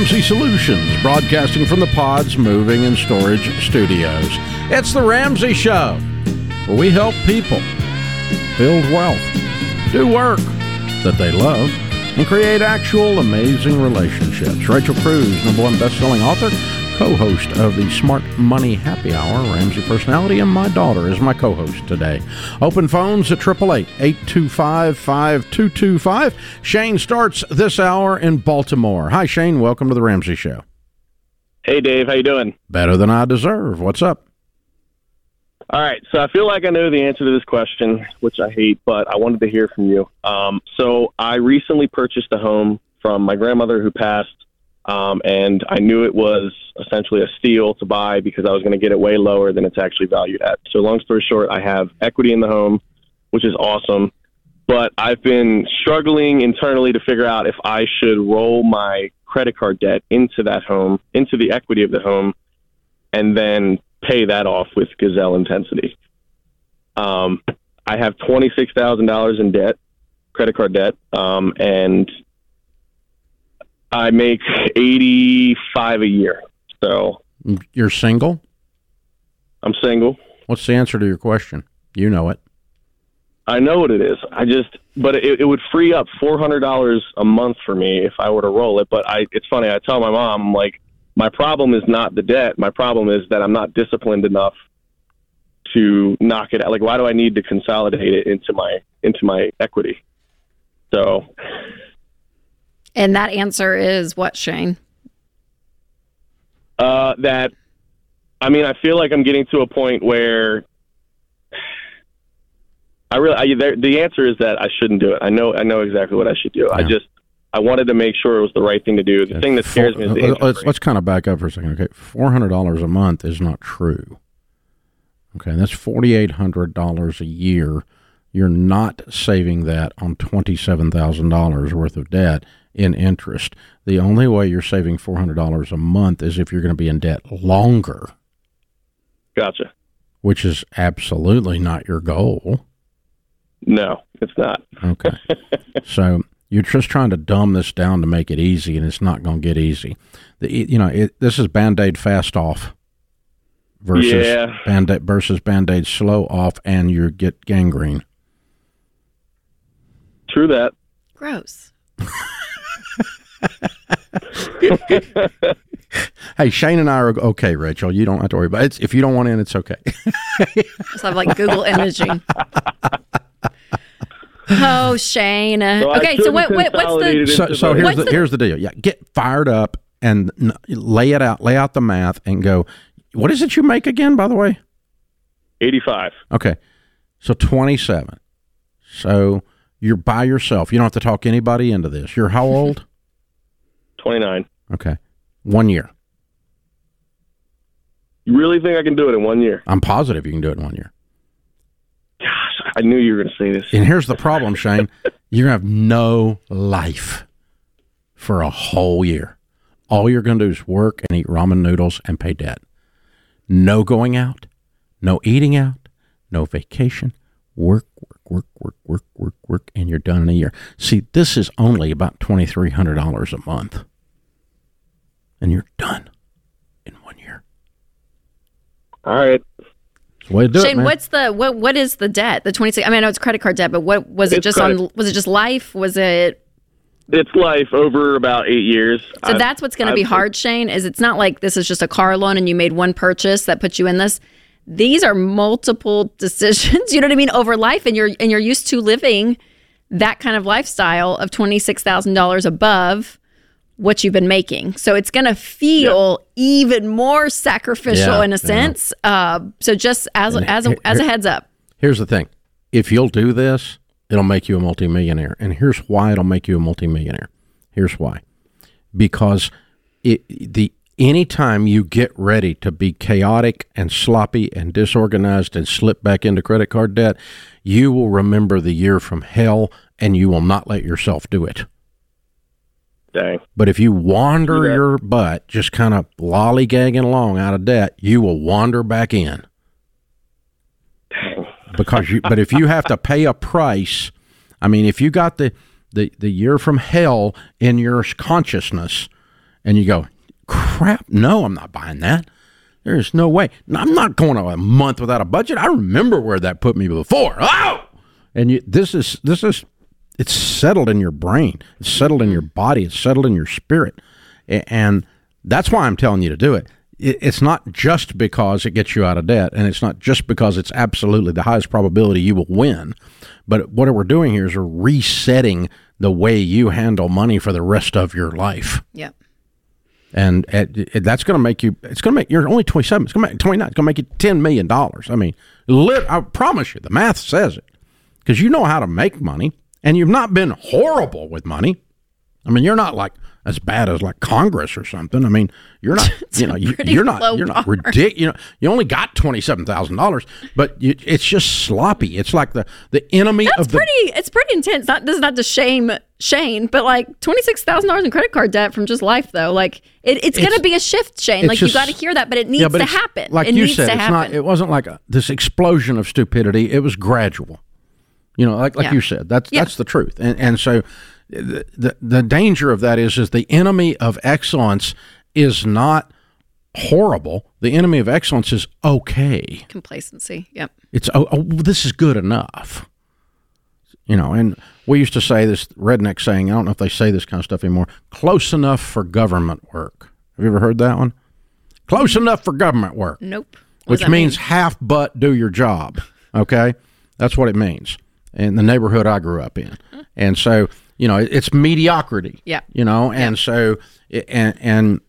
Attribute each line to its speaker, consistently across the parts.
Speaker 1: Ramsey Solutions, broadcasting from the Pods Moving and Storage Studios. It's The Ramsey Show, where we help people build wealth, do work that they love, and create actual amazing relationships. Rachel Cruze, number one best-selling author, co-host of the Smart Money Happy Hour, Ramsey personality, and my daughter is my co-host today. Open phones at 888-825-5225. Shane starts this hour in Baltimore. Hi, Shane. Welcome to the Ramsey Show.
Speaker 2: Hey, Dave. How you doing?
Speaker 1: Better than I deserve. What's up?
Speaker 2: All right. So I feel like I know the answer to this question, which I hate, but I wanted to hear from you. Um, so I recently purchased a home from my grandmother who passed um, and I knew it was essentially a steal to buy because I was going to get it way lower than it's actually valued at. So, long story short, I have equity in the home, which is awesome. But I've been struggling internally to figure out if I should roll my credit card debt into that home, into the equity of the home, and then pay that off with Gazelle intensity. Um, I have twenty six thousand dollars in debt, credit card debt, um, and I make eighty five a year. So
Speaker 1: you're single.
Speaker 2: I'm single.
Speaker 1: What's the answer to your question? You know it.
Speaker 2: I know what it is. I just, but it, it would free up four hundred dollars a month for me if I were to roll it. But I, it's funny. I tell my mom, I'm like, my problem is not the debt. My problem is that I'm not disciplined enough to knock it out. Like, why do I need to consolidate it into my into my equity? So
Speaker 3: and that answer is what, Shane?
Speaker 2: Uh, that, I mean, I feel like I'm getting to a point where I really, I, there, the answer is that I shouldn't do it. I know, I know exactly what I should do. Yeah. I just, I wanted to make sure it was the right thing to do. The thing that scares me is the
Speaker 1: let's, let's kind of back up for a second. Okay, four hundred dollars a month is not true. Okay, that's forty eight hundred dollars a year. You're not saving that on twenty seven thousand dollars worth of debt in interest. The only way you're saving $400 a month is if you're going to be in debt longer.
Speaker 2: Gotcha.
Speaker 1: Which is absolutely not your goal.
Speaker 2: No, it's not.
Speaker 1: okay. So you're just trying to dumb this down to make it easy, and it's not going to get easy. The, you know, it, this is band aid fast off versus yeah. band aid versus band aid slow off, and you get gangrene.
Speaker 2: True that.
Speaker 3: Gross.
Speaker 1: hey, Shane and I are okay, Rachel. You don't have to worry about it. It's, if you don't want in, it's okay.
Speaker 3: Just have like Google imaging. Oh, Shane. So okay, so what, what, what's the
Speaker 1: so, so here's the, the, here's the deal. Yeah, get fired up and n- lay it out, lay out the math, and go. What is it you make again? By the way,
Speaker 2: eighty-five.
Speaker 1: Okay, so twenty-seven. So you're by yourself. You don't have to talk anybody into this. You're how old?
Speaker 2: 29.
Speaker 1: Okay. One year.
Speaker 2: You really think I can do it in one year?
Speaker 1: I'm positive you can do it in one year.
Speaker 2: Gosh, I knew you were going to say this.
Speaker 1: And here's the problem, Shane. You're going to have no life for a whole year. All you're going to do is work and eat ramen noodles and pay debt. No going out, no eating out, no vacation. Work, work, work, work, work, work, work, and you're done in a year. See, this is only about $2,300 a month and you're done in one year.
Speaker 2: All right.
Speaker 1: Way to do
Speaker 3: Shane,
Speaker 1: it,
Speaker 3: what's the what? What is the debt? The twenty six. I mean, I know it's credit card debt, but what was it?
Speaker 2: It's
Speaker 3: just
Speaker 2: credit.
Speaker 3: on? Was it just life? Was it?
Speaker 2: It's life over about eight years.
Speaker 3: So I've, that's what's going to be hard, Shane. Is it's not like this is just a car loan and you made one purchase that puts you in this. These are multiple decisions. You know what I mean over life, and you're and you're used to living that kind of lifestyle of twenty six thousand dollars above what you've been making. So it's going to feel even more sacrificial yeah, in a sense. Yeah. Uh, so just as and as a, as a heads up.
Speaker 1: Here's the thing: if you'll do this, it'll make you a multimillionaire. And here's why it'll make you a multimillionaire. Here's why: because it, the anytime you get ready to be chaotic and sloppy and disorganized and slip back into credit card debt, you will remember the year from hell, and you will not let yourself do it.
Speaker 2: Dang.
Speaker 1: But if you wander yeah. your butt, just kind of lollygagging along out of debt, you will wander back in.
Speaker 2: Dang.
Speaker 1: Because you, but if you have to pay a price, I mean, if you got the, the, the year from hell in your consciousness, and you go, crap, no, I'm not buying that. There's no way. I'm not going a month without a budget. I remember where that put me before. Oh, and you, this is this is it's settled in your brain. It's settled in your mm. body. It's settled in your spirit, and that's why I'm telling you to do it. It's not just because it gets you out of debt, and it's not just because it's absolutely the highest probability you will win. But what we're doing here is we're resetting the way you handle money for the rest of your life.
Speaker 3: Yep
Speaker 1: and it, it, that's going to make you. It's going to make you're only 27. It's going to make 29. It's going to make you 10 million dollars. I mean, lit, I promise you, the math says it because you know how to make money, and you've not been horrible with money. I mean, you're not like as bad as like Congress or something. I mean, you're not, you know, you, are not, you're not ridiculous. You know, you only got twenty seven thousand dollars, but you, it's just sloppy. It's like the the enemy
Speaker 3: That's
Speaker 1: of the.
Speaker 3: pretty. It's pretty intense. Not does not to shame Shane, but like twenty six thousand dollars in credit card debt from just life, though. Like it, it's, going to be a shift, Shane. Like just, you got to hear that, but it needs yeah, but to happen.
Speaker 1: Like
Speaker 3: it
Speaker 1: you said, it's not. It wasn't like a, this explosion of stupidity. It was gradual. You know, like like yeah. you said, that's yeah. that's the truth. And and so the, the the danger of that is is the enemy of excellence is not horrible. The enemy of excellence is okay.
Speaker 3: Complacency. Yep.
Speaker 1: It's oh, oh this is good enough. You know, and we used to say this redneck saying. I don't know if they say this kind of stuff anymore. Close enough for government work. Have you ever heard that one? Close enough for government work.
Speaker 3: Nope.
Speaker 1: What which means
Speaker 3: mean?
Speaker 1: half butt do your job. Okay, that's what it means in the neighborhood I grew up in. And so, you know, it's mediocrity.
Speaker 3: Yeah.
Speaker 1: You know, and yeah. so, and, and,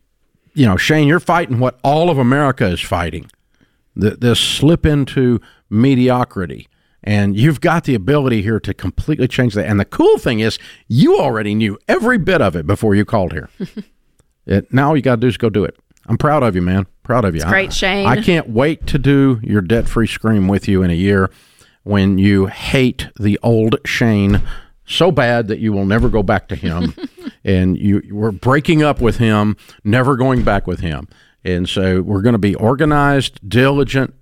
Speaker 1: you know, Shane, you're fighting what all of America is fighting the, this slip into mediocrity. And you've got the ability here to completely change that. And the cool thing is, you already knew every bit of it before you called here. it, now all you got to do is go do it. I'm proud of you, man. Proud of you.
Speaker 3: It's great, Shane.
Speaker 1: I, I can't wait to do your debt free scream with you in a year when you hate the old Shane so bad that you will never go back to him and you we're breaking up with him, never going back with him. And so we're going to be organized, diligent,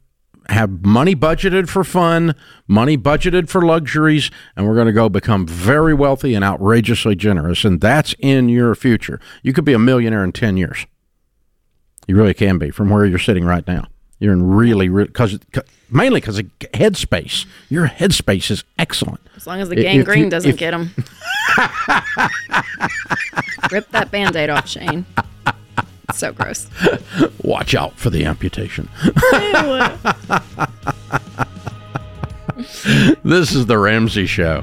Speaker 1: have money budgeted for fun, money budgeted for luxuries, and we're going to go become very wealthy and outrageously generous. And that's in your future. You could be a millionaire in 10 years. You really can be from where you're sitting right now. You're in really, because mainly because of headspace. Your headspace is excellent.
Speaker 3: As long as the gangrene you, doesn't if, get him. Rip that band aid off, Shane. It's so gross.
Speaker 1: Watch out for the amputation. this is the Ramsey Show.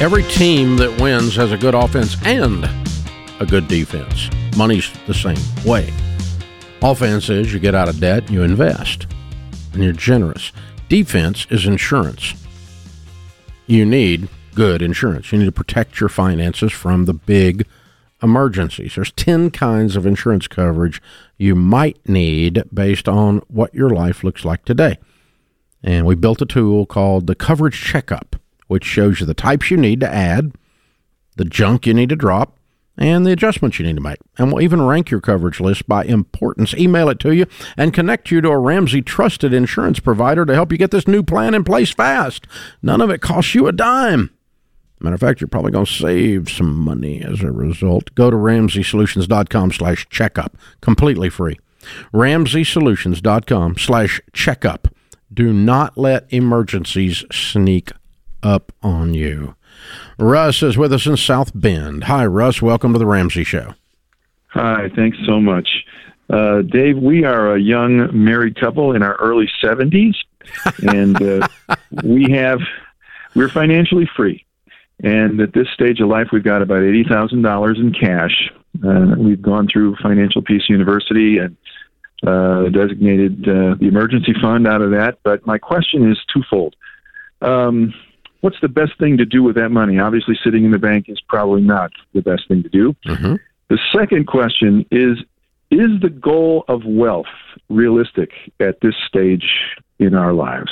Speaker 1: Every team that wins has a good offense and a good defense. Money's the same way. Offense is you get out of debt, you invest, and you're generous. Defense is insurance. You need good insurance. You need to protect your finances from the big emergencies. There's 10 kinds of insurance coverage you might need based on what your life looks like today. And we built a tool called the Coverage Checkup which shows you the types you need to add, the junk you need to drop, and the adjustments you need to make. And we'll even rank your coverage list by importance, email it to you, and connect you to a Ramsey trusted insurance provider to help you get this new plan in place fast. None of it costs you a dime. Matter of fact, you're probably going to save some money as a result. Go to RamseySolutions.com slash checkup, completely free. RamseySolutions.com slash checkup. Do not let emergencies sneak up on you. Russ is with us in South Bend. Hi, Russ. Welcome to the Ramsey Show.
Speaker 4: Hi, thanks so much. Uh, Dave, we are a young married couple in our early 70s, and uh, we have, we're financially free. And at this stage of life, we've got about $80,000 in cash. Uh, we've gone through Financial Peace University and uh, designated uh, the emergency fund out of that. But my question is twofold. Um, what's the best thing to do with that money? Obviously, sitting in the bank is probably not the best thing to do.
Speaker 1: Mm-hmm.
Speaker 4: The second question is Is the goal of wealth realistic at this stage in our lives?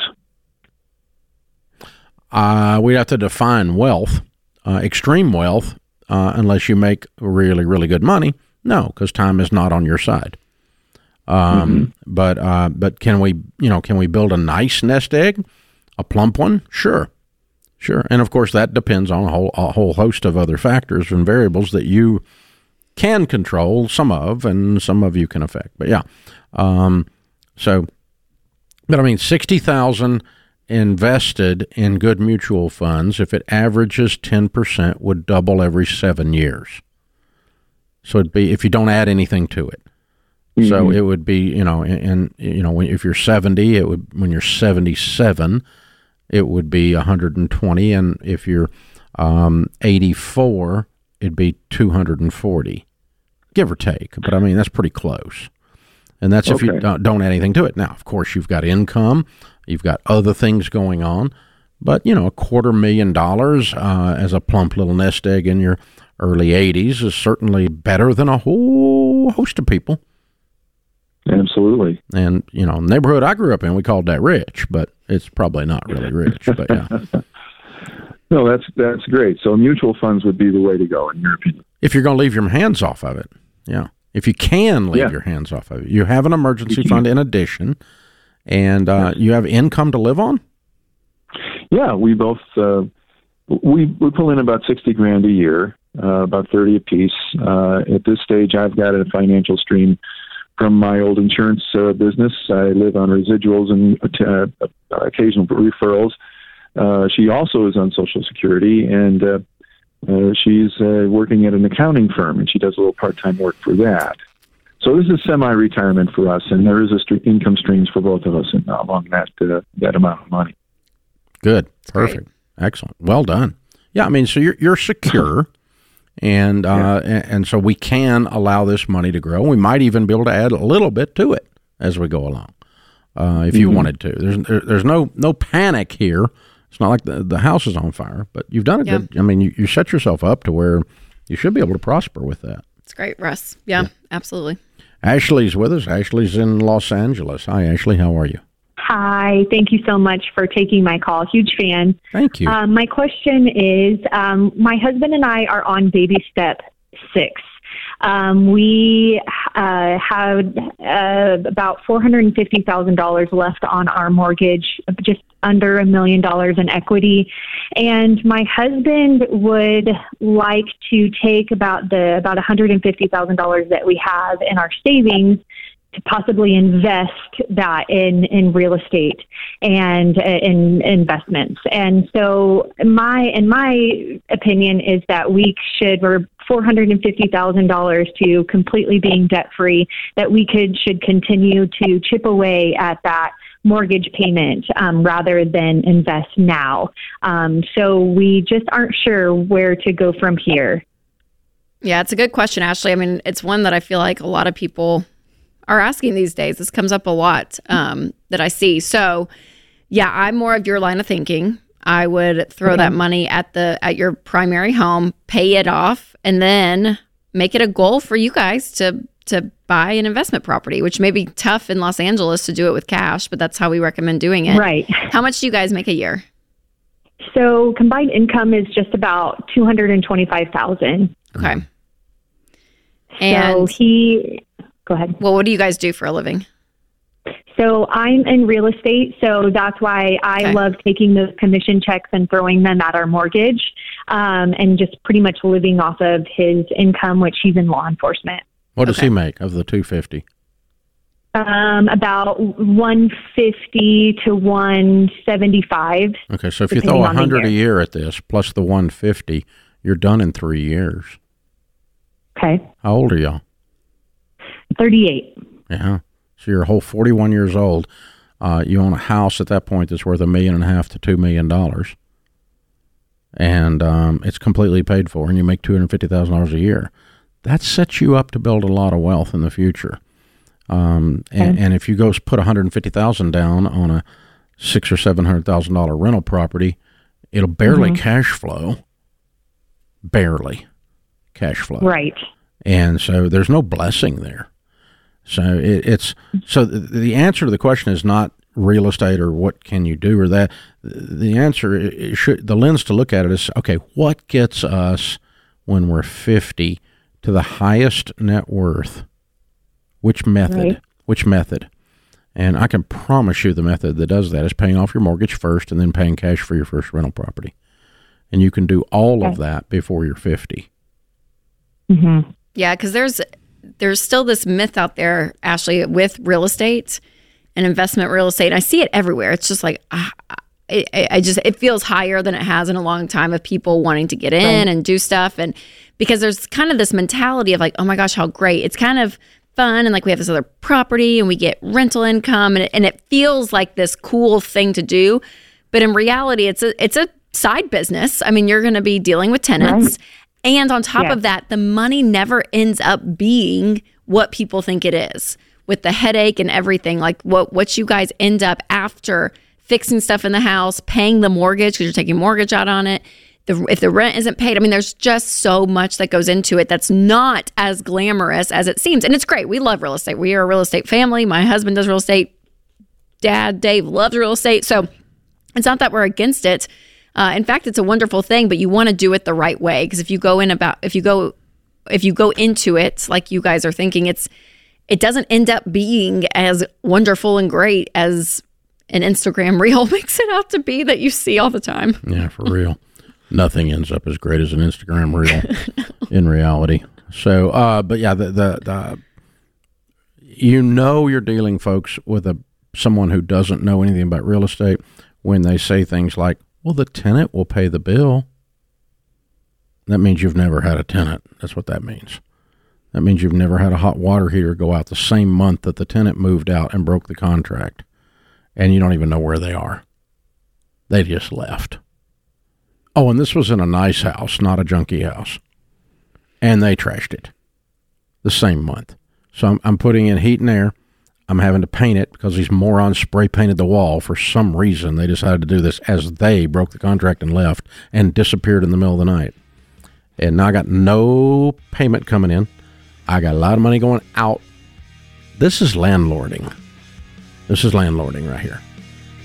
Speaker 1: Uh, we'd have to define wealth, uh, extreme wealth, uh, unless you make really, really good money. No, because time is not on your side. Um, mm-hmm. But uh, but can we you know can we build a nice nest egg, a plump one? Sure, sure. And of course that depends on a whole a whole host of other factors and variables that you can control some of, and some of you can affect. But yeah, um, so but I mean sixty thousand invested in good mutual funds, if it averages 10%, would double every seven years. So it'd be, if you don't add anything to it. Mm-hmm. So it would be, you know, and, you know, if you're 70, it would, when you're 77, it would be 120. And if you're um, 84, it'd be 240, give or take. But I mean, that's pretty close. And that's okay. if you don't, don't add anything to it. Now, of course, you've got income You've got other things going on, but you know, a quarter million dollars uh, as a plump little nest egg in your early 80s is certainly better than a whole host of people.
Speaker 4: Absolutely.
Speaker 1: And you know, neighborhood I grew up in, we called that rich, but it's probably not really rich. but yeah.
Speaker 4: No, that's that's great. So mutual funds would be the way to go, in your opinion.
Speaker 1: If you're going to leave your hands off of it, yeah. If you can leave yeah. your hands off of it, you have an emergency fund in addition and uh, you have income to live on.
Speaker 4: Yeah, we both uh, we we pull in about sixty grand a year, uh, about thirty apiece. Uh, at this stage, I've got a financial stream from my old insurance uh, business. I live on residuals and uh, occasional referrals. she also is on Social Security, and she's working at an accounting firm, and she does a little part-time work for that. So this is semi-retirement for us, and there is a st- income streams for both of us in, uh, along that uh, that amount of money.
Speaker 1: Good, perfect, excellent, well done. Yeah, I mean, so you're you're secure, and uh, yeah. and, so we can allow this money to grow. We might even be able to add a little bit to it as we go along, uh, if you mm-hmm. wanted to. There's there, there's no no panic here. It's not like the the house is on fire, but you've done a yeah. good. I mean, you, you set yourself up to where you should be able to prosper with that.
Speaker 3: It's great, Russ. Yeah, yeah. absolutely.
Speaker 1: Ashley's with us. Ashley's in Los Angeles. Hi, Ashley. How are you?
Speaker 5: Hi. Thank you so much for taking my call. Huge fan.
Speaker 1: Thank you.
Speaker 5: Um, my question is um, my husband and I are on baby step six. Um, we uh, had uh, about $450,000 left on our mortgage, just under a million dollars in equity. And my husband would like to take about the about $150,000 that we have in our savings to possibly invest that in in real estate and uh, in investments. And so my in my opinion is that we should we're four hundred and fifty thousand dollars to completely being debt free. That we could should continue to chip away at that mortgage payment um, rather than invest now. Um, so we just aren't sure where to go from here.
Speaker 3: Yeah, it's a good question, Ashley. I mean, it's one that I feel like a lot of people are asking these days. This comes up a lot um, that I see. So, yeah, I'm more of your line of thinking. I would throw okay. that money at the at your primary home, pay it off, and then make it a goal for you guys to to buy an investment property, which may be tough in Los Angeles to do it with cash, but that's how we recommend doing it.
Speaker 5: Right.
Speaker 3: How much do you guys make a year?
Speaker 5: So combined income is just about two hundred and twenty-five thousand.
Speaker 3: Okay.
Speaker 5: And so he, go ahead.
Speaker 3: Well, what do you guys do for a living?
Speaker 5: So I'm in real estate, so that's why I okay. love taking those commission checks and throwing them at our mortgage, um, and just pretty much living off of his income, which he's in law enforcement.
Speaker 1: What does okay. he make of the 250?
Speaker 5: Um, about 150 to 175.
Speaker 1: Okay, so if you throw a hundred a
Speaker 5: year.
Speaker 1: year at this plus the one fifty, you're done in three years.
Speaker 5: Okay.
Speaker 1: How old are y'all?
Speaker 5: 38.
Speaker 1: Yeah. So you're a whole 41 years old. Uh, you own a house at that point that's worth a million and a half to two million dollars, and um, it's completely paid for, and you make two hundred fifty thousand dollars a year. That sets you up to build a lot of wealth in the future. Um, and, and if you go put one hundred fifty thousand down on a six or seven hundred thousand dollar rental property, it'll barely cash flow. Barely cash flow
Speaker 5: Right.
Speaker 1: and so there's no blessing there. So it, it's so the, the answer to the question is not real estate or what can you do or that. The answer i- i- should the lens to look at it is okay. What gets us when we're 50 to the highest net worth? Which method?
Speaker 5: Right.
Speaker 1: Which method? And I can promise you the method that does that is paying off your mortgage first and then paying cash for your first rental property. And you can do all of that before you're 50.
Speaker 5: Mm-hmm.
Speaker 3: Yeah, because there's there's still this myth out there, Ashley, with real estate and investment real estate. I see it everywhere. It's just like ah, I, just it feels higher than it has in a long time of people wanting to get in and do stuff, and because there's kind of this mentality of like, oh my gosh, how great! It's kind of fun and like we have this other property and we get rental income and it, and it feels like this cool thing to do, but in reality, it's a it's a side business. I mean, you're going to be dealing with tenants. And on top
Speaker 5: Yes.
Speaker 3: of that, the money never ends up being what people think it is with the headache and everything. Like what, what you guys end up after fixing stuff in the house, paying the mortgage because you're taking mortgage out on it. The, if the rent isn't paid, I mean, there's just so much that goes into it that's not as glamorous as it seems. And it's great. We love real estate. We are a real estate family. My husband does real estate. Dad, Dave loves real estate. So it's not that we're against it. Uh, in fact, it's a wonderful thing, but you want to do it the right way because if you go in about if you go if you go into it like you guys are thinking, it's it doesn't end up being as wonderful and great as an Instagram reel makes it out to be that you see all the time.
Speaker 1: Yeah, for real. Nothing ends up as great as an Instagram reel in reality. So, uh, but yeah, the, the the you know you're dealing, folks, with a someone who doesn't know anything about real estate when they say things like, "Well, the tenant will pay the bill." That means you've never had a tenant. That's what that means. That means you've never had a hot water heater go out the same month that the tenant moved out and broke the contract, and you don't even know where they are. They just left. Oh, and this was in a nice house, not a junky house. And they trashed it the same month. So I'm, I'm putting in heat and air. I'm having to paint it because these morons spray painted the wall for some reason. They decided to do this as they broke the contract and left and disappeared in the middle of the night. And now I got no payment coming in. I got a lot of money going out. This is landlording. This is landlording right here.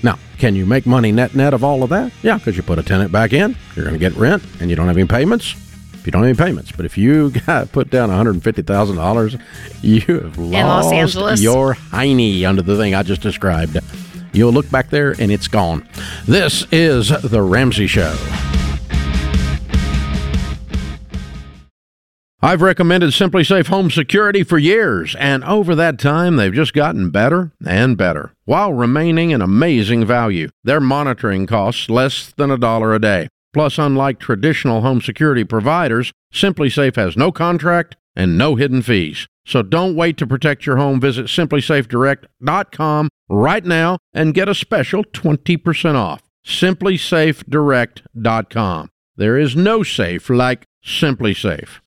Speaker 1: Now, can you make money net net of all of that? Yeah, because you put a tenant back in, you're going to get rent, and you don't have any payments. If you don't have any payments, but if you got put down one hundred fifty thousand dollars, you have
Speaker 3: Los
Speaker 1: lost your hiney under the thing I just described. You'll look back there and it's gone. This is the Ramsey Show. I've recommended SimpliSafe Home Security for years, and over that time, they've just gotten better and better while remaining an amazing value. Their monitoring costs less than a dollar a day. Plus, unlike traditional home security providers, SimpliSafe has no contract and no hidden fees. So don't wait to protect your home. Visit simplysafedirect.com right now and get a special 20% off. simplysafedirect.com. There is no safe like SimpliSafe.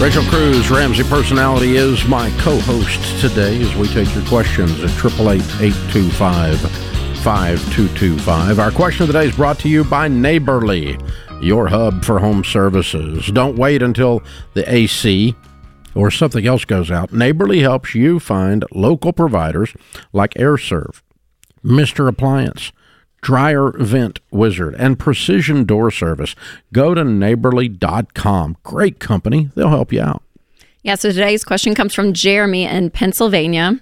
Speaker 1: Rachel Cruze, Ramsey Personality, is my co-host today as we take your questions at 888-825-5225. Our question of the day is brought to you by Neighborly, your hub for home services. Don't wait until the AC or something else goes out. Neighborly helps you find local providers like Aire Serv, Mr. Appliance, Dryer Vent Wizard, and Precision Door Service. Go to neighborly.com. Great company. They'll help you out.
Speaker 3: Yeah, so today's question comes from Jeremy in Pennsylvania.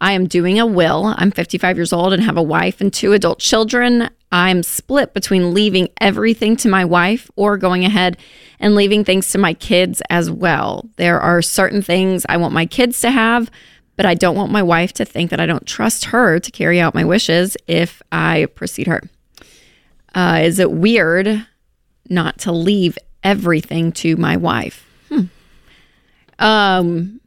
Speaker 3: I am doing a will. I'm 55 years old and have a wife and two adult children. I'm split between leaving everything to my wife or going ahead and leaving things to my kids as well. There are certain things I want my kids to have, but I don't want my wife to think that I don't trust her to carry out my wishes if I precede her. Uh, is it weird not to leave everything to my wife? Hmm. Um,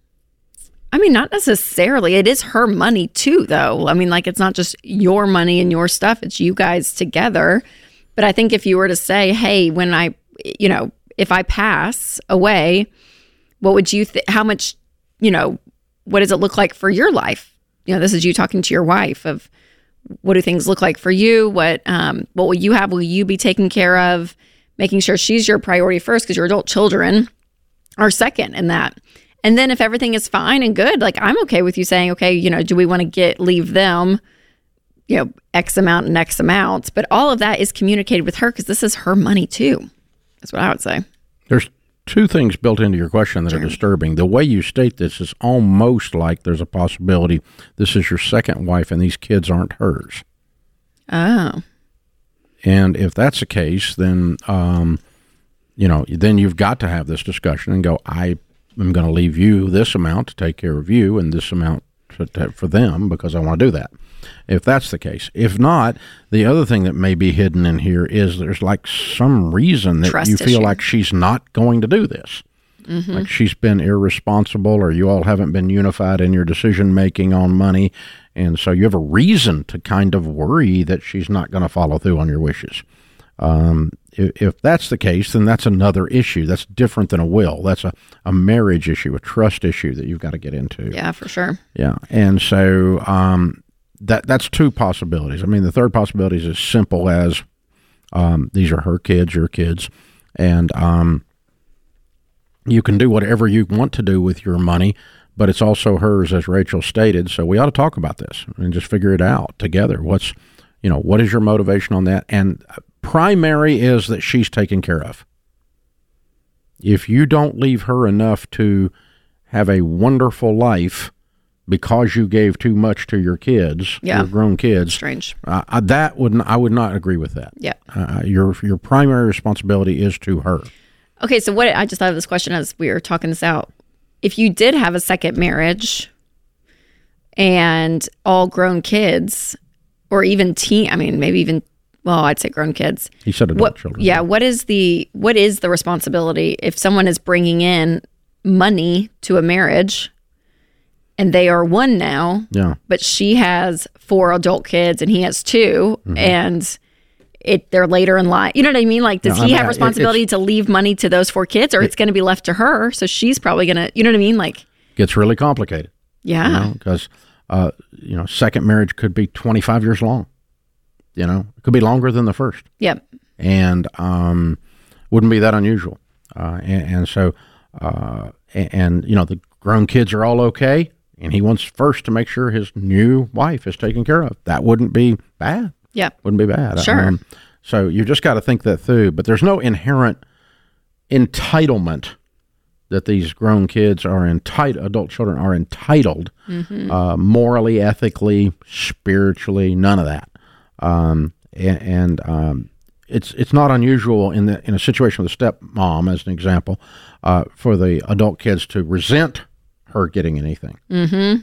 Speaker 3: I mean, not necessarily. It is her money too, though. I mean, like, it's not just your money and your stuff, it's you guys together. But I think if you were to say, hey, when I, you know, if I pass away, what would you think? How much, you know, what does it look like for your life? You know, this is you talking to your wife of what do things look like for you? What, um, what will you have? Will you be taken care of? Making sure she's your priority first because your adult children are second in that. And then if everything is fine and good, like I'm okay with you saying, okay, you know, do we want to get leave them, you know, X amount and X amounts? But all of that is communicated with her because this is her money too. That's what I would say.
Speaker 1: There's two things built into your question that are disturbing. The way you state this is almost like there's a possibility this is your second wife and these kids aren't hers.
Speaker 3: Oh.
Speaker 1: And if that's the case, then um, you know, then you've got to have this discussion and go, I I'm going to leave you this amount to take care of you and this amount for them because I want to do that. If that's the case, if not, the other thing that may be hidden in here is there's like some reason that
Speaker 3: Trust
Speaker 1: you feel
Speaker 3: issue.
Speaker 1: like she's not going to do this.
Speaker 3: Mm-hmm.
Speaker 1: Like she's been irresponsible, or you all haven't been unified in your decision making on money. And so you have a reason to kind of worry that she's not going to follow through on your wishes. Um, if, if, that's the case, then that's another issue. That's different than a will. That's a, a marriage issue, a trust issue that you've got to get into.
Speaker 3: Yeah, for sure.
Speaker 1: Yeah, and so um, that that's two possibilities. I mean, the third possibility is as simple as um, these are her kids, your kids, and um, you can do whatever you want to do with your money, but it's also hers, as Rachel stated. So we ought to talk about this and just figure it out together. What's you know what is your motivation on that? And primary is that she's taken care of. If you don't leave her enough to have a wonderful life because you gave too much to your kids,
Speaker 3: Yeah.
Speaker 1: your grown kids,
Speaker 3: Strange.
Speaker 1: uh, I- that would I would not agree with that.
Speaker 3: Yeah.
Speaker 1: Uh, your your primary responsibility is to her.
Speaker 3: Okay, so what I just thought of this question as we were talking this out. If you did have a second marriage and all grown kids, or even teen, I mean, maybe even, well, I'd say grown kids.
Speaker 1: He said adult
Speaker 3: What?
Speaker 1: children.
Speaker 3: Yeah. What is the what is the responsibility if someone is bringing in money to a marriage, and they are one now,
Speaker 1: Yeah.
Speaker 3: but she has four adult kids and he has 2
Speaker 1: Mm-hmm.
Speaker 3: and it they're later in life. You know what I mean? Like, does
Speaker 1: No, I
Speaker 3: he
Speaker 1: mean,
Speaker 3: have
Speaker 1: it-
Speaker 3: responsibility to leave money to those four kids, or it's going to be left to her? So she's probably going to, you know what I mean? Like,
Speaker 1: Gets really complicated.
Speaker 3: yeah,
Speaker 1: because uh, you know second marriage could be 25 years long you know it could be longer than the first.
Speaker 3: Yep,
Speaker 1: and um, wouldn't be that unusual. Uh, and, and so uh, and, and you know the grown kids are all okay and he wants first to make sure his new wife is taken care of. That wouldn't be bad.
Speaker 3: Yeah.
Speaker 1: wouldn't be bad.
Speaker 3: Sure.
Speaker 1: so you just got to think that through but there's no inherent entitlement that these grown kids are entitled, adult children are entitled, uh, morally, ethically, spiritually, none of that. Um, and and um, it's it's not unusual in the in a situation with a stepmom, as an example, uh, for the adult kids to resent her getting anything. Mm-hmm.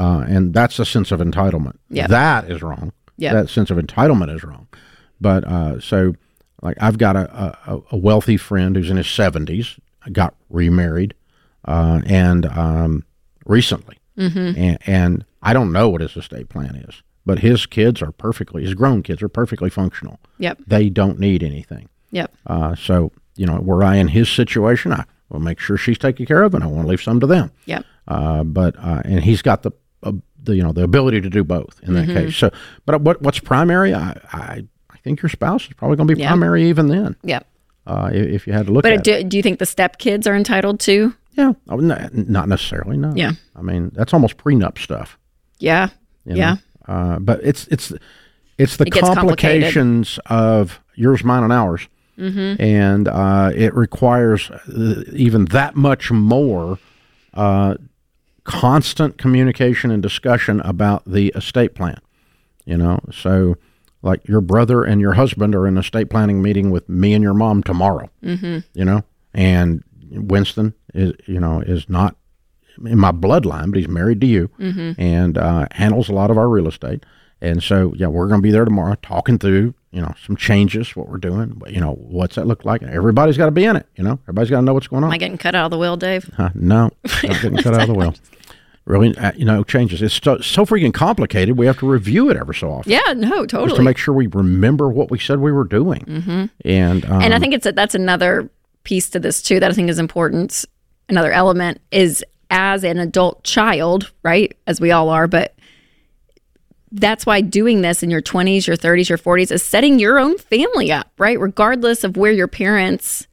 Speaker 1: Uh, and that's a sense of entitlement.
Speaker 3: Yep.
Speaker 1: That is wrong.
Speaker 3: Yep.
Speaker 1: That sense of entitlement is wrong. But uh, so, like, I've got a, a, a wealthy friend who's in his 70s, got remarried, uh, and um, recently. Mm-hmm. And, and I don't know what his estate plan is, but his kids are perfectly, his grown kids are perfectly functional.
Speaker 3: yep,
Speaker 1: They don't need anything.
Speaker 3: yep,
Speaker 1: Uh, so, you know, were I in his situation, I will make sure she's taken care of and I want to leave some to them.
Speaker 3: yep,
Speaker 1: Uh, but uh, and he's got the, uh, the you know the ability to do both in that
Speaker 3: Mm-hmm.
Speaker 1: case. So, but what what's primary? I I, I think your spouse is probably going to be
Speaker 3: Yeah.
Speaker 1: primary even then.
Speaker 3: yep.
Speaker 1: Uh, if you had to look
Speaker 3: But
Speaker 1: at it.
Speaker 3: do, do you think the step kids are entitled to?
Speaker 1: Yeah, oh, n- not necessarily. No.
Speaker 3: Yeah.
Speaker 1: I mean that's almost prenup stuff.
Speaker 3: Yeah,
Speaker 1: you
Speaker 3: yeah,
Speaker 1: know? Uh, but it's it's it's the
Speaker 3: It
Speaker 1: complications of yours, mine, and ours, mm-hmm. and uh, it requires uh, even that much more uh, constant communication and discussion about the estate plan. You know, so like your brother and your husband are in a estate planning meeting with me and your mom tomorrow. Mm-hmm. You know, and Winston is you know is not in my bloodline, but he's married to you and uh, handles a lot of our real estate. And so, yeah, we're going to be there tomorrow talking through, you know, some changes, what we're doing, but, you know, what's that look like? Everybody's got to be in it, you know, everybody's got to know what's going on.
Speaker 3: Am I getting cut out of the will, Dave?
Speaker 1: No, not getting cut out of the will. Really, uh, you know, changes. It's so, so freaking complicated. We have to review it ever so often.
Speaker 3: Yeah, no, totally.
Speaker 1: Just to make sure we remember what we said we were doing. Mm-hmm. And, um,
Speaker 3: and I think it's a, that's another piece to this too that I think is important. Another element is as an adult child, right? As we all are, but that's why doing this in your 20s, your 30s, your 40s is setting your own family up, right? Regardless of where your parents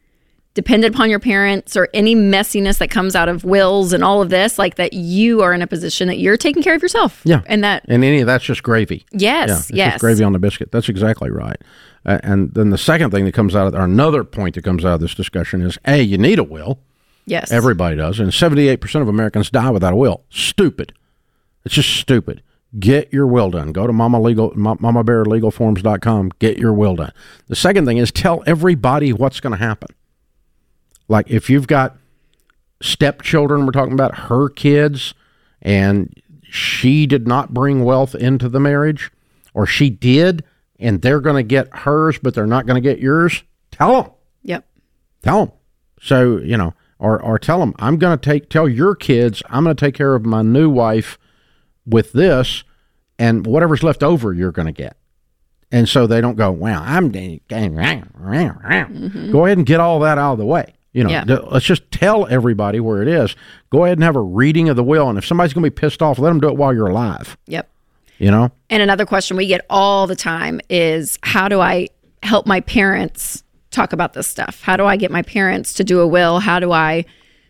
Speaker 3: depended upon your parents or any messiness that comes out of wills and all of this, like that you are in a position that you're taking care of yourself.
Speaker 1: Yeah.
Speaker 3: And that,
Speaker 1: and any of that's just gravy.
Speaker 3: yes,
Speaker 1: Yeah,
Speaker 3: yes.
Speaker 1: gravy on the biscuit. That's exactly right. Uh, and then the second thing that comes out of, or another point that comes out of this discussion is, A, you need a will.
Speaker 3: Yes.
Speaker 1: Everybody does. And 78% of Americans die without a will. Stupid. It's just stupid. Get your will done. Go to Mama Legal, MamaBearLegalForms.com. Get your will done. The second thing is tell everybody what's going to happen. Like if you've got stepchildren, we're talking about her kids, and she did not bring wealth into the marriage, or she did, and they're going to get hers, but they're not going to get yours. Tell them
Speaker 3: Yep.
Speaker 1: tell them. So you know, or or tell them I'm going to take tell your kids I'm going to take care of my new wife with this, and whatever's left over you're going to get. And so they don't go, well, I'm getting. Go ahead and get all that out of the way. You know,
Speaker 3: Yeah.
Speaker 1: let's just tell everybody where it is. Go ahead and have a reading of the will, and if somebody's going to be pissed off, let them do it while you're alive.
Speaker 3: Yep.
Speaker 1: You know,
Speaker 3: And another question we get all the time is how do I help my parents talk about this stuff? How do I get my parents to do a will? How do I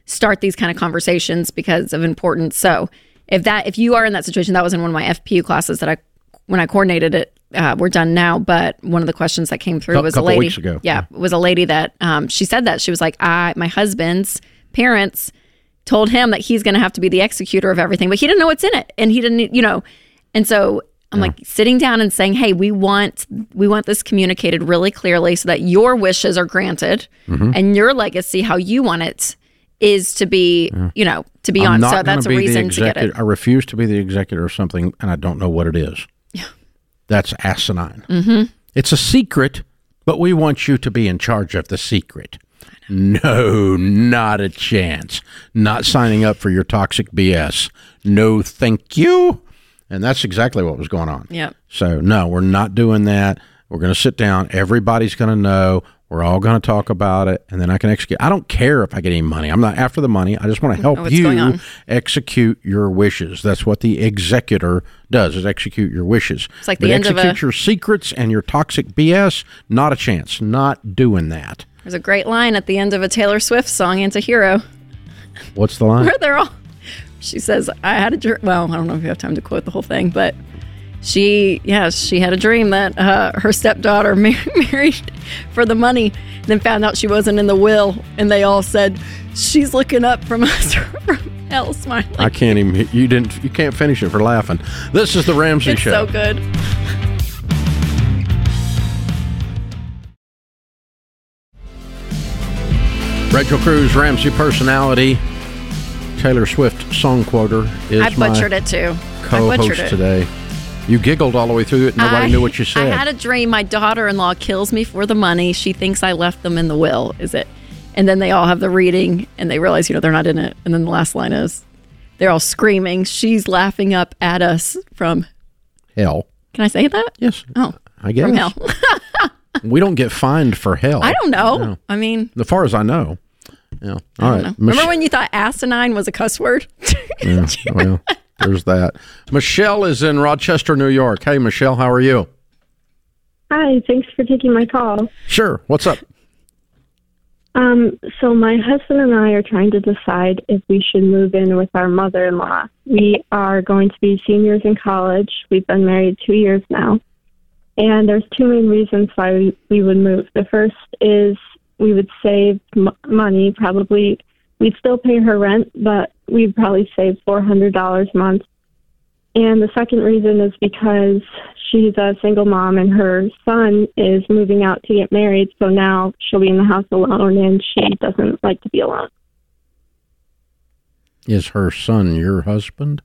Speaker 3: start these kind of conversations because of importance? So, if that if you are in that situation, that was in one of my FPU classes that I when I coordinated it. Uh, we're done now, but one of the questions that came through
Speaker 1: Cou-
Speaker 3: was a lady.
Speaker 1: weeks ago.
Speaker 3: Yeah, was a lady that um, she said that she was like, I my husband's parents told him that he's going to have to be the executor of everything, but he didn't know what's in it, and he didn't, you know, and so I'm like sitting down and saying, "Hey, we want we want this communicated really clearly so that your wishes are granted,
Speaker 1: Mm-hmm.
Speaker 3: and your legacy, how you want it, is to be, you know, to be
Speaker 1: I'm
Speaker 3: on. So that's a reason to get it.
Speaker 1: I refuse to be the executor of something, and I don't know what it is. Yeah, that's asinine. Mm-hmm. It's a secret, but we want you to be in charge of the secret. No, not a chance. Not signing up for your toxic BS. No, thank you. And that's exactly what was going on.
Speaker 3: Yep.
Speaker 1: So, no, we're not doing that. We're going to sit down. Everybody's going to know. We're all going to talk about it, and then I can execute. I don't care if I get any money. I'm not after the money. I just want to mm-hmm. help
Speaker 3: what's
Speaker 1: you execute your wishes. That's what the executor does: is execute your wishes.
Speaker 3: It's like
Speaker 1: But
Speaker 3: the end of a-
Speaker 1: your secrets and your toxic BS. Not a chance. Not doing that.
Speaker 3: There's a great line at the end of a Taylor Swift song, "Anti-Hero,"
Speaker 1: What's the line?
Speaker 3: where they're all. She says, "I had a dream." Well, I don't know if you have time to quote the whole thing, but she, yes, she had a dream that uh, her stepdaughter mar- married for the money, then found out she wasn't in the will, and they all said, "She's looking up from us from hell, smiling."
Speaker 1: I can't even. You didn't. You can't finish it for laughing. This is the Ramsey
Speaker 3: it's
Speaker 1: Show.
Speaker 3: so good.
Speaker 1: Rachel Cruze, Ramsey personality, Taylor Swift song quoter is
Speaker 3: I butchered
Speaker 1: my
Speaker 3: it too. I
Speaker 1: co-host
Speaker 3: butchered it.
Speaker 1: today. You giggled all the way through it. Nobody
Speaker 3: I-
Speaker 1: knew what you said.
Speaker 3: I had a dream. My daughter-in-law kills me for the money. She thinks I left them in the will. Is it? And then they all have the reading, and they realize, you know, they're not in it. And then the last line is, they're all screaming. She's laughing up at us from.
Speaker 1: hell.
Speaker 3: Can I say that?
Speaker 1: Yes.
Speaker 3: Oh,
Speaker 1: I guess.
Speaker 3: from hell.
Speaker 1: We don't get fined for hell.
Speaker 3: I don't know. I mean,
Speaker 1: As far as I know. Yeah. All
Speaker 3: I don't know.
Speaker 1: Mich-
Speaker 3: Remember when you thought asinine was a cuss word?
Speaker 1: Yeah, well, there's that. Michelle is in Rochester, New York. Hey, Michelle, how are you?
Speaker 6: Hi, thanks for taking my call.
Speaker 1: Sure. What's up?
Speaker 6: Um, so my husband and I are trying to decide if we should move in with our mother-in-law. We are going to be seniors in college. We've been married two years now, and there's two main reasons why we, we would move. The first is we would save m- money. Probably we'd still pay her rent, but we'd probably save four hundred dollars a month. And the second reason is because she's a single mom and her son is moving out to get married. So now she'll be in the house alone and she doesn't like to be alone.
Speaker 1: Is her son your husband?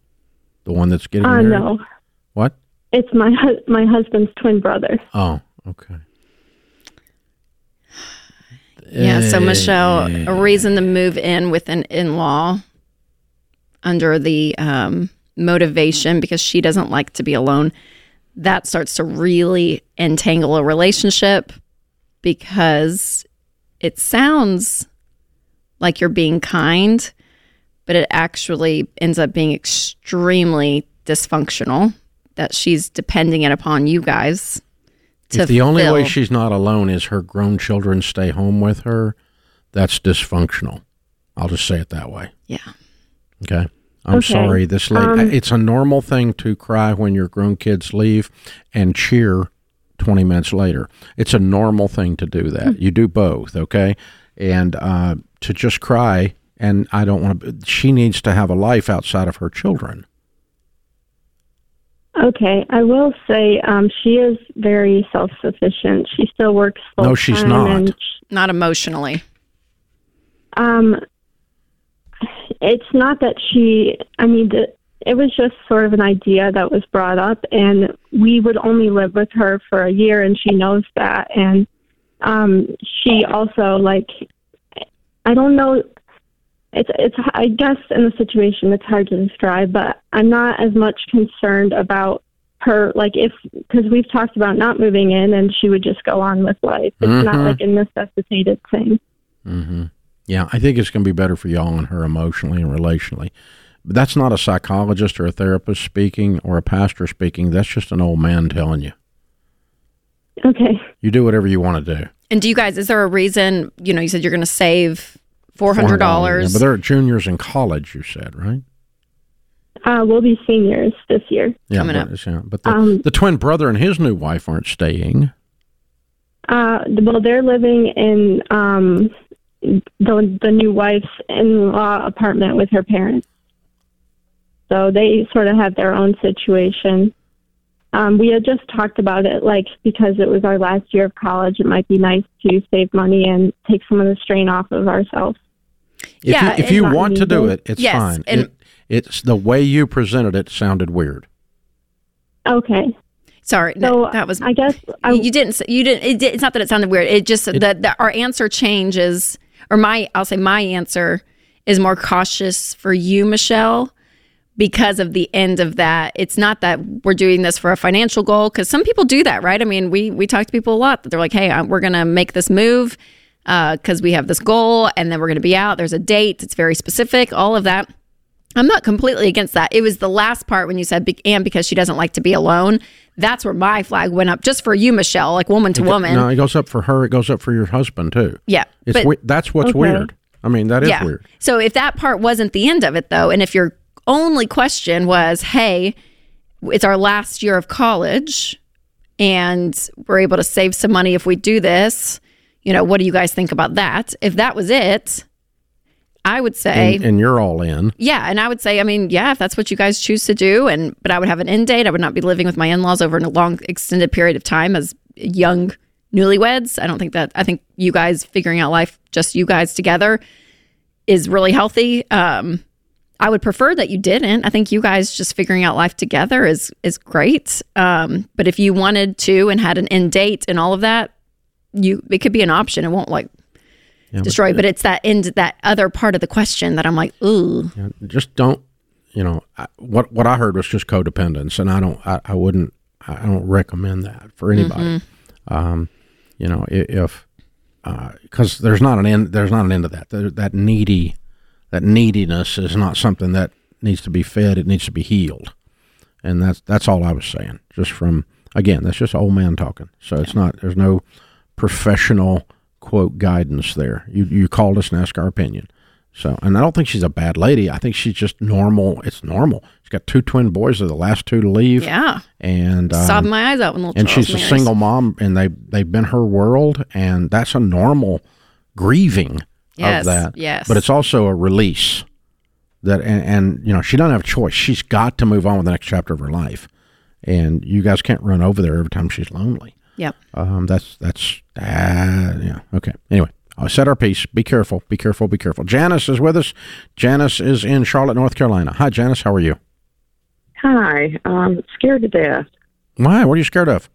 Speaker 1: The one that's getting
Speaker 6: Uh,
Speaker 1: married?
Speaker 6: no,
Speaker 1: What?
Speaker 6: it's my hu- my husband's twin brother.
Speaker 1: Oh, okay.
Speaker 3: Yeah. So,
Speaker 1: Eh,
Speaker 3: Michelle, a reason to move in with an in law under the um, motivation because she doesn't like to be alone, that starts to really entangle a relationship because it sounds like you're being kind, but it actually ends up being extremely dysfunctional that she's depending it upon you guys
Speaker 1: If the only way she's not alone is her grown children stay home with her, that's dysfunctional. I'll just say it that way.
Speaker 3: yeah
Speaker 1: Okay. I'm
Speaker 6: Okay.
Speaker 1: sorry. This late.
Speaker 6: Um,
Speaker 1: it's a normal thing to cry when your grown kids leave and cheer 20 minutes later. It's a normal thing to do that. You do both. Okay. And uh, to just cry, and I don't want to, she needs to have a life outside of her children.
Speaker 6: Okay, I will say um, she is very self sufficient. She still works full
Speaker 1: No, she's
Speaker 6: time
Speaker 1: not.
Speaker 6: and
Speaker 3: not emotionally
Speaker 6: Um, it's not that she. I mean, the, it was just sort of an idea that was brought up, and we would only live with her for a year, and she knows that. And um, she also like, I don't know. It's it's. I guess in the situation, it's hard to describe, but I'm not as much concerned about her like if because we've talked about not moving in and she would just go on with life it's not
Speaker 1: Mhm.
Speaker 6: like a necessitated thing
Speaker 1: Mm-hmm. Yeah, I think it's going to be better for y'all and her emotionally and relationally. But that's not a psychologist or a therapist speaking or a pastor speaking. That's just an old man telling you.
Speaker 6: okay
Speaker 1: You do whatever you want to do.
Speaker 3: And do you guys? Is there a reason? You know, you said you're going to save four hundred
Speaker 1: Yeah,
Speaker 3: dollars.
Speaker 1: but they're juniors in college, you said, right?
Speaker 6: Uh, we'll be seniors this year.
Speaker 1: Yeah,
Speaker 3: Coming
Speaker 1: but,
Speaker 3: up.
Speaker 1: yeah, but the,
Speaker 6: Um,
Speaker 1: the twin brother and his new wife aren't staying.
Speaker 6: Uh, well, they're living in um, the the new wife's in-law apartment with her parents, so they sort of have their own situation. Um, we had just talked about it, like because it was our last year of college, it might be nice to save money and take some of the strain off of ourselves.
Speaker 1: If
Speaker 3: Yeah,
Speaker 1: you, if you want to do it, it's
Speaker 3: Yes,
Speaker 1: fine. it, it's the way you presented it sounded weird.
Speaker 6: Okay,
Speaker 3: Sorry,
Speaker 6: so
Speaker 3: that, that was.
Speaker 6: I guess I,
Speaker 3: you didn't. say- You didn't. It, it's not that it sounded weird. It just that that our answer changes, or my I'll say my answer is more cautious for you, Michelle, because of the end of that. It's not that we're doing this for a financial goal because some people do that, right? I mean, we we talk to people a lot that they're like, hey, I- we're gonna make this move Uh, because we have this goal, and then we're gonna be out. There's a date. It's very specific. All of that. I'm not completely against that. It was the last part when you said, be- and because she doesn't like to be alone. That's where my flag went up, just for you, Michelle, like woman to woman.
Speaker 1: No, it goes up for her. It goes up for your husband too.
Speaker 3: yeah,
Speaker 1: It's
Speaker 3: but
Speaker 1: we- that's what's
Speaker 6: Okay.
Speaker 1: weird. I mean, that is
Speaker 3: yeah.
Speaker 1: weird.
Speaker 3: So if that part wasn't the end of it, though, and if your only question was, "Hey, it's our last year of college, and we're able to save some money if we do this," you know, what do you guys think about that? If that was it, I would say.
Speaker 1: And, and you're all in.
Speaker 3: Yeah, and I would say, I mean, yeah, if that's what you guys choose to do, and but I would have an end date. I would not be living with my in-laws over a long, extended period of time as young newlyweds. I don't think that. I think you guys figuring out life, just you guys together, is really healthy. Um, I would prefer that you didn't. I think you guys just figuring out life together is is great. Um, but if you wanted to and had an end date and all of that, you it could be an option. It won't like
Speaker 1: Yeah,
Speaker 3: destroy, but it's that end that other part of the question that I'm like, ooh.
Speaker 1: Yeah, just don't. You know I, what? What I heard was just codependence, and I don't. I, I wouldn't. I don't recommend that for anybody.
Speaker 3: Mm-hmm.
Speaker 1: Um, you know, if because there's not an end. There's not an end to that. There, that needy, that neediness is not something that needs to be fed. It needs to be healed, and that's that's all I was saying. Just from again, that's just old man talking. So it's not. There's no professional quote guidance there. You you called us and asked our opinion. So, and I don't think she's a bad lady. I think she's just normal. It's normal. She's got two twin boys. They're the last two to leave.
Speaker 3: Yeah.
Speaker 1: And um,
Speaker 3: sobbing my eyes out when little
Speaker 1: and
Speaker 3: Charles
Speaker 1: she's a single mom, and they they've been her world, and that's a normal grieving
Speaker 3: Yes,
Speaker 1: of that.
Speaker 3: yes.
Speaker 1: but it's also a release that, and, and you know, she doesn't have a choice. She's got to move on with the next chapter of her life, and you guys can't run over there every time she's lonely.
Speaker 3: Yep.
Speaker 1: Um, that's that's uh, yeah. Okay. Anyway, I'll set our piece. Be careful. Be careful. Be careful. Janice is with us. Janice is in Charlotte, North Carolina. Hi, Janice. How are you?
Speaker 7: Hi. I'm scared to death.
Speaker 1: Why? What are you scared of?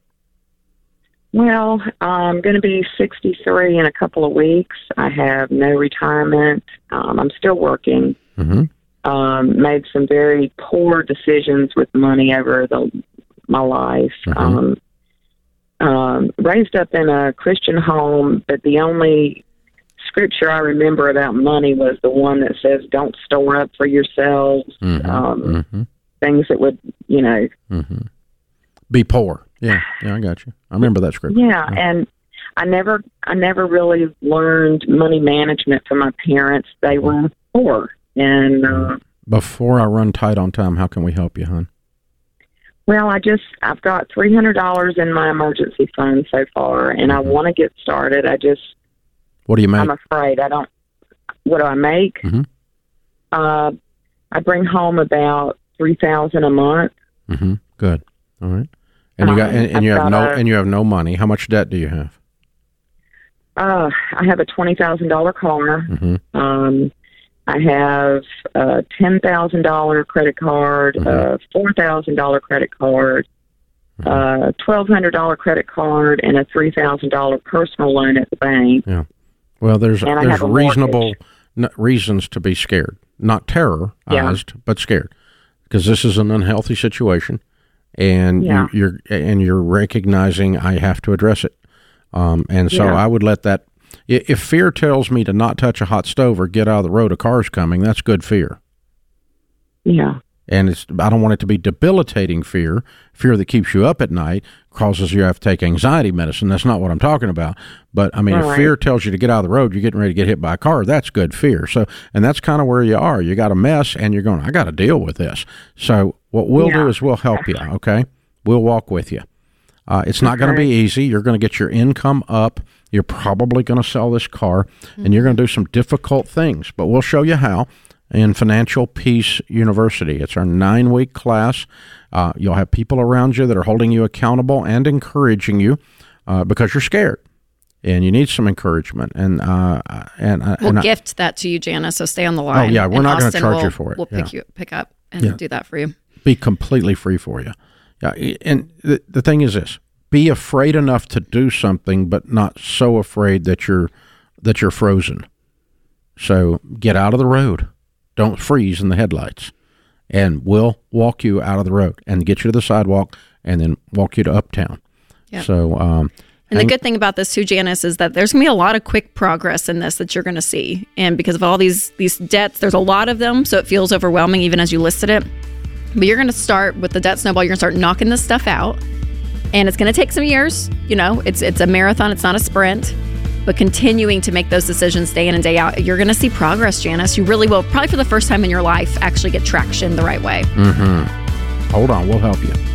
Speaker 7: Well, I'm going to be 63 in a couple of weeks. I have no retirement. Um, I'm still working.
Speaker 1: Mm-hmm.
Speaker 7: Um, made some very poor decisions with money over the my life.
Speaker 1: Mhm.
Speaker 7: Um, um, raised up in a Christian home, but the only scripture I remember about money was the one that says, "Don't store up for yourselves
Speaker 1: Mm-hmm.
Speaker 7: um,
Speaker 1: mm-hmm.
Speaker 7: things that would, you know."
Speaker 1: Mm-hmm. Be poor. Yeah. Yeah. I got you. I remember that script.
Speaker 7: Yeah, and I never, I never really learned money management from my parents. They were poor, and uh,
Speaker 1: Before I run tight on time, how can we help you, hon?
Speaker 7: Well, I just, I've got three hundred dollars in my emergency fund so far, and I
Speaker 1: Mhm.
Speaker 7: want to get started. I just,
Speaker 1: What do you make?
Speaker 7: I'm afraid I don't. What do I make?
Speaker 1: Mhm.
Speaker 7: Uh, I bring home about three thousand a month.
Speaker 1: mm-hmm. Good. All right. And you got and, and you have no
Speaker 7: a-
Speaker 1: and you have no money. How much debt do you have?
Speaker 7: Uh, I have a twenty thousand dollar car.
Speaker 1: Mm-hmm.
Speaker 7: Um, I have a ten thousand dollar credit card,
Speaker 1: Mhm.
Speaker 7: a four thousand dollar credit card,
Speaker 1: Mm-hmm.
Speaker 7: a twelve hundred dollar credit card, and a three thousand dollar personal loan at the bank. Yeah.
Speaker 1: Well, there's
Speaker 7: And
Speaker 1: there's reasonable n- reasons to be scared, not terrorized, but scared, because this is an unhealthy situation, and
Speaker 7: Yeah.
Speaker 1: you, you're and you're recognizing I have to address it, um, and so
Speaker 7: Yeah.
Speaker 1: I would let that. If fear tells me to not touch a hot stove or get out of the road, a car's coming. That's good fear,
Speaker 7: Yeah,
Speaker 1: and it's I don't want it to be debilitating fear, fear that keeps you up at night, causes you to have to take anxiety medicine. That's not what I'm talking about. But I mean, if fear tells you to get out of the road, you're getting ready to get hit by a car. That's good fear. So, and that's kind of where you are. You got a mess, and you're going. I got to deal with this. So, what we'll do is we'll help you. Okay, we'll walk with you. Uh, it's not going to be easy. You're going to get your income up. You're probably going to sell this car, and you're going to do some difficult things. But we'll show you how in Financial Peace University. It's our nine week class. Uh, you'll have people around you that are holding you accountable and encouraging you uh, because you're scared and you need some encouragement. And uh, and uh,
Speaker 3: We'll
Speaker 1: and I-
Speaker 3: gift that to you, Jana. So stay on the line.
Speaker 1: Oh yeah, we're
Speaker 3: And
Speaker 1: not gonna
Speaker 3: Austin
Speaker 1: charge
Speaker 3: will-
Speaker 1: you for it.
Speaker 3: We'll pick
Speaker 1: Yeah.
Speaker 3: you pick up and
Speaker 1: Yeah.
Speaker 3: do that for you.
Speaker 1: be completely free for you. Yeah, and the, the thing is this: be afraid enough to do something, but not so afraid that you're that you're frozen. So get out of the road. Don't freeze in the headlights, and we'll walk you out of the road and get you to the sidewalk, and then walk you to uptown.
Speaker 3: Yeah.
Speaker 1: So, um,
Speaker 3: And the good thing about this too, Janice, is that there's gonna be a lot of quick progress in this that you're gonna see. And because of all these these debts, there's a lot of them, so it feels overwhelming even as you listed it. But you're gonna start with the debt snowball, you're gonna start knocking this stuff out. And it's gonna take some years. You know, it's it's a marathon, it's not a sprint. But continuing to make those decisions day in and day out, you're gonna see progress, Janice. You really will, probably for the first time in your life, actually get traction the right way. Mm-hmm.
Speaker 1: hold on, we'll help you.